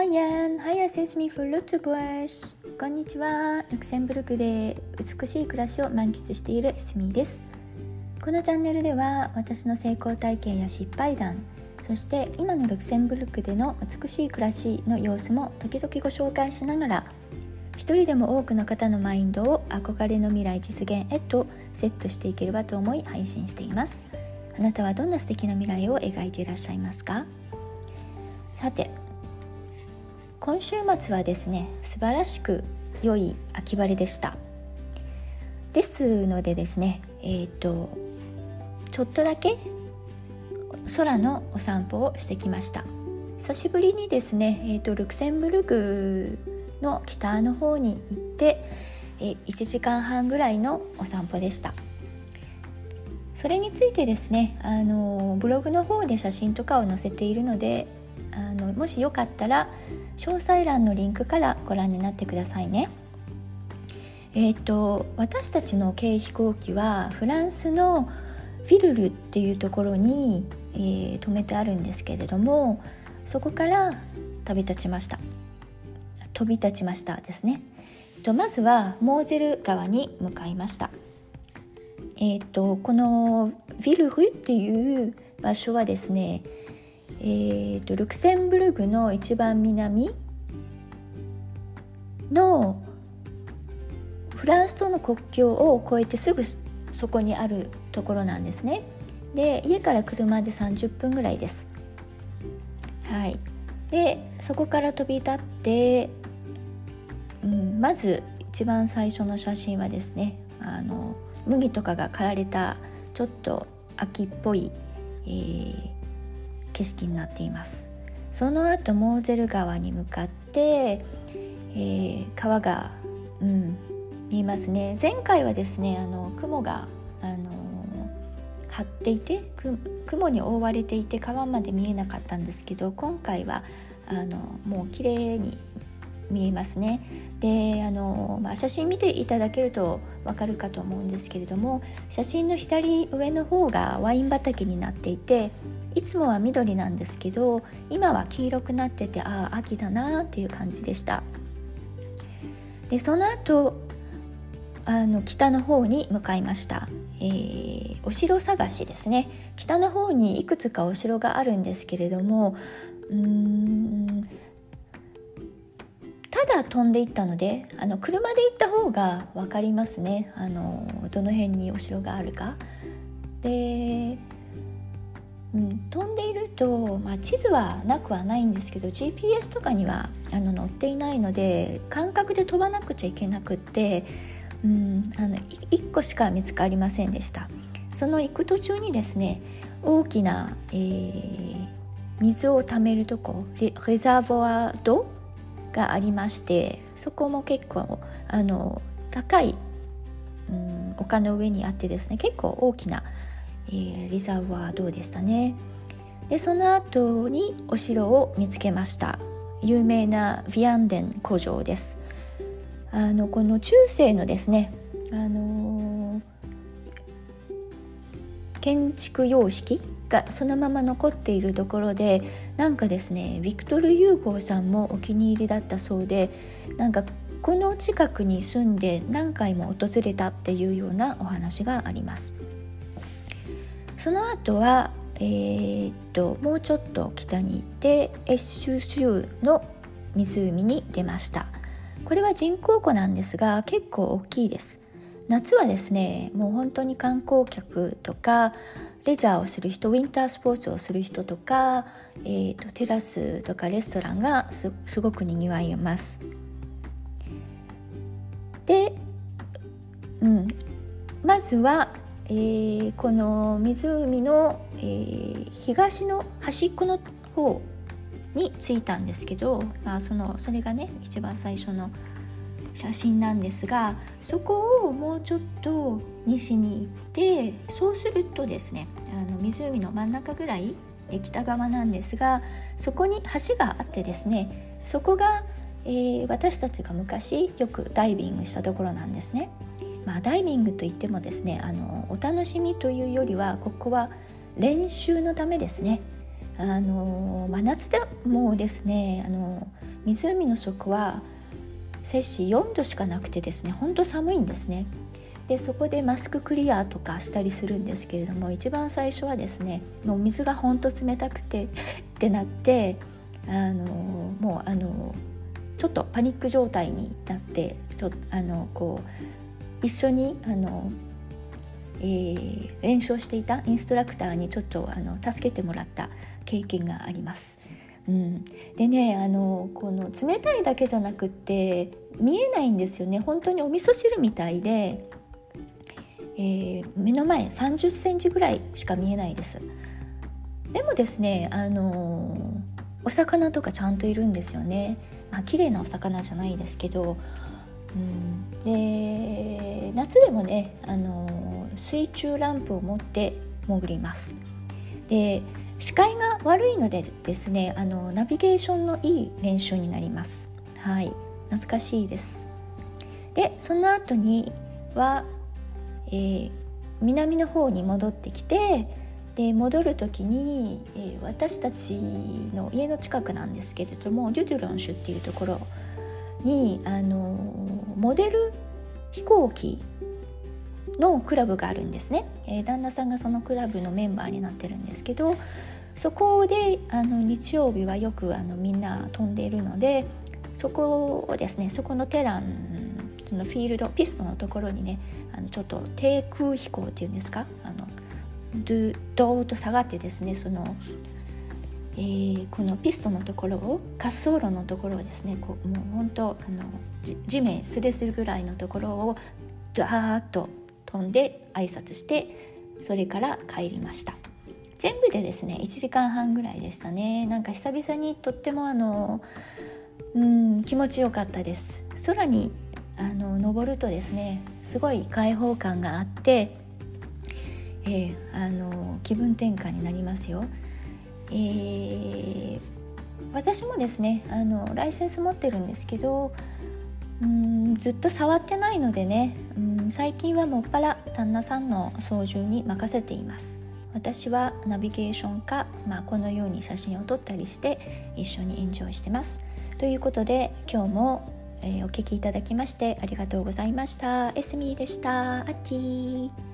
Moyen, hi, es mich für Lützeburg. こんにちは。ルクセンブルクで美しい暮らしを満喫しているスミです。このチャンネルでは私の成功体験や失敗談、そして今のルクセンブルクでの美しい暮らしの様子も時々ご紹介しながら、一人でも多くの方のマインドを憧れの未来実現へとセットしていければと思い配信しています。あなたはどんな素敵な未来を描いていらっしゃいますか？さて今週末はですね素晴らしく良い秋晴れでした。ですのでですねえっ、ー、とちょっとだけ空のお散歩をしてきました。久しぶりにですね、えーと、ルクセンブルクの北の方に行って、え1時間半ぐらいのお散歩でした。それについてですねあのブログの方で写真とかを載せているのであのもしよかったら詳細欄のリンクからご覧になってくださいね。えーと、私たちの軽飛行機はフランスのフィルルっていうところに、えー、止めてあるんですけれどもそこから旅立ちました。飛び立ちましたですね、えーと、まずはモーゼル川に向かいました。えーと、このヴィルルっていう場所はですねえーと、ルクセンブルグの一番南のフランスとの国境を越えてすぐそこにあるところなんですね。で家から車で30分ぐらいです。はい、でそこから飛び立って、うん、まず一番最初の写真はですねあの麦とかが刈られたちょっと秋っぽい、えー、景色になっています。その後モーゼル川に向かって、えー、川が、うん、見えますね。前回はですねあの雲が、あの張っていて雲に覆われていて川まで見えなかったんですけど今回はあのもう綺麗に見えますね。であの、まあ、写真見ていただけるとわかるかと思うんですけれども写真の左上の方がワイン畑になっていていつもは緑なんですけど今は黄色くなっててああ秋だなっていう感じでした。でその後あの北の方に向かいました、えー、お城探しですね。北の方にいくつかお城があるんですけれどもうーんただ飛んでいったのであの車で行った方が分かりますねあのどの辺にお城があるか。で、うん、飛んでいると、まあ、地図はなくはないんですけど GPS とかにはあの載っていないので感覚で飛ばなくちゃいけなくって、うん、あの1個しか見つかりませんでした。その行く途中にですね大きな、えー、水を貯めるとこレレザーボアドがありましてそこも結構あの高い、うん、丘の上にあってですね結構大きな、えー、リザーバードでしたね。でその後にお城を見つけました。有名なヴィアンデン古城です。あのこの中世のですねあのー、建築様式がそのまま残っているところでなんかですねビクトル・ユーゴーさんもお気に入りだったそうでなんかこの近くに住んで何回も訪れたっていうようなお話があります。その後はえー、っともうちょっと北に行ってエッシュ州の湖に出ました。これは人工湖なんですが結構大きいです。夏はですねもう本当に観光客とかレジャーをする人ウィンタースポーツをする人とか、えーと、テラスとかレストランがすごくにぎわいます。で、うん、まずは、えー、この湖の、えー、東の端っこの方に着いたんですけど、まあ、そのそれがね一番最初の写真なんですがそこをもうちょっと西に行ってそうするとですねあの湖の真ん中ぐらい北側なんですがそこに橋があってですねそこが、えー、私たちが昔よくダイビングしたところなんですね。まあ、ダイビングといってもですねあのお楽しみというよりはここは練習のためですね。あの真夏でもですねあの湖の底は摂氏4度しかなくてですねほんと寒いんですねでそこでマスククリアとかしたりするんですけれども一番最初はですねもう水がほんと冷たくてってなってあのもうあのちょっとパニック状態になってちょあのこう一緒にあの、えー、練習していたインストラクターにちょっとあの助けてもらった経験があります。うん、でねあのこの冷たいだけじゃなくって見えないんですよね。本当にお味噌汁みたいで、えー、目の前3 0センチぐらいしか見えないです。でもですねあのお魚とかちゃんといるんですよね。まあ綺麗なお魚じゃないですけど、うん、で夏でもねあの水中ランプを持って潜ります。で視界が悪いのでですねあのナビゲーションのいい練習になります。はい。懐かしいです。でその後には、えー、南の方に戻ってきてで戻る時に、えー、私たちの家の近くなんですけれどもデュドゥロンシュっていうところにあのモデル飛行機のクラブがあるんですね、えー、旦那さんがそのクラブのメンバーになってるんですけどそこであの日曜日はよくあのみんな飛んでいるのでそこをですねそこのテランそのフィールドピストのところにねあのちょっと低空飛行っていうんですか？あのドゥドーと下がってですねその、えー、このピストのところを滑走路のところをですねこうもう本当あの地面すれするぐらいのところをドワーッと飛んで挨拶してそれから帰りました。全部でですね1時間半ぐらいでしたね。なんか久々にとってもあのうん気持ちよかったです。空にあの登るとですねすごい開放感があって、えー、あの気分転換になりますよ、えー、私もですねあのライセンス持ってるんですけどうんずっと触ってないのでねうん最近はもっぱら旦那さんの操縦に任せています。私はナビゲーションか、まあ、このように写真を撮ったりして一緒にエンジョイしてます。ということで今日も、えー、お聴きいただきましてありがとうございました。エスミーでした。アッチー。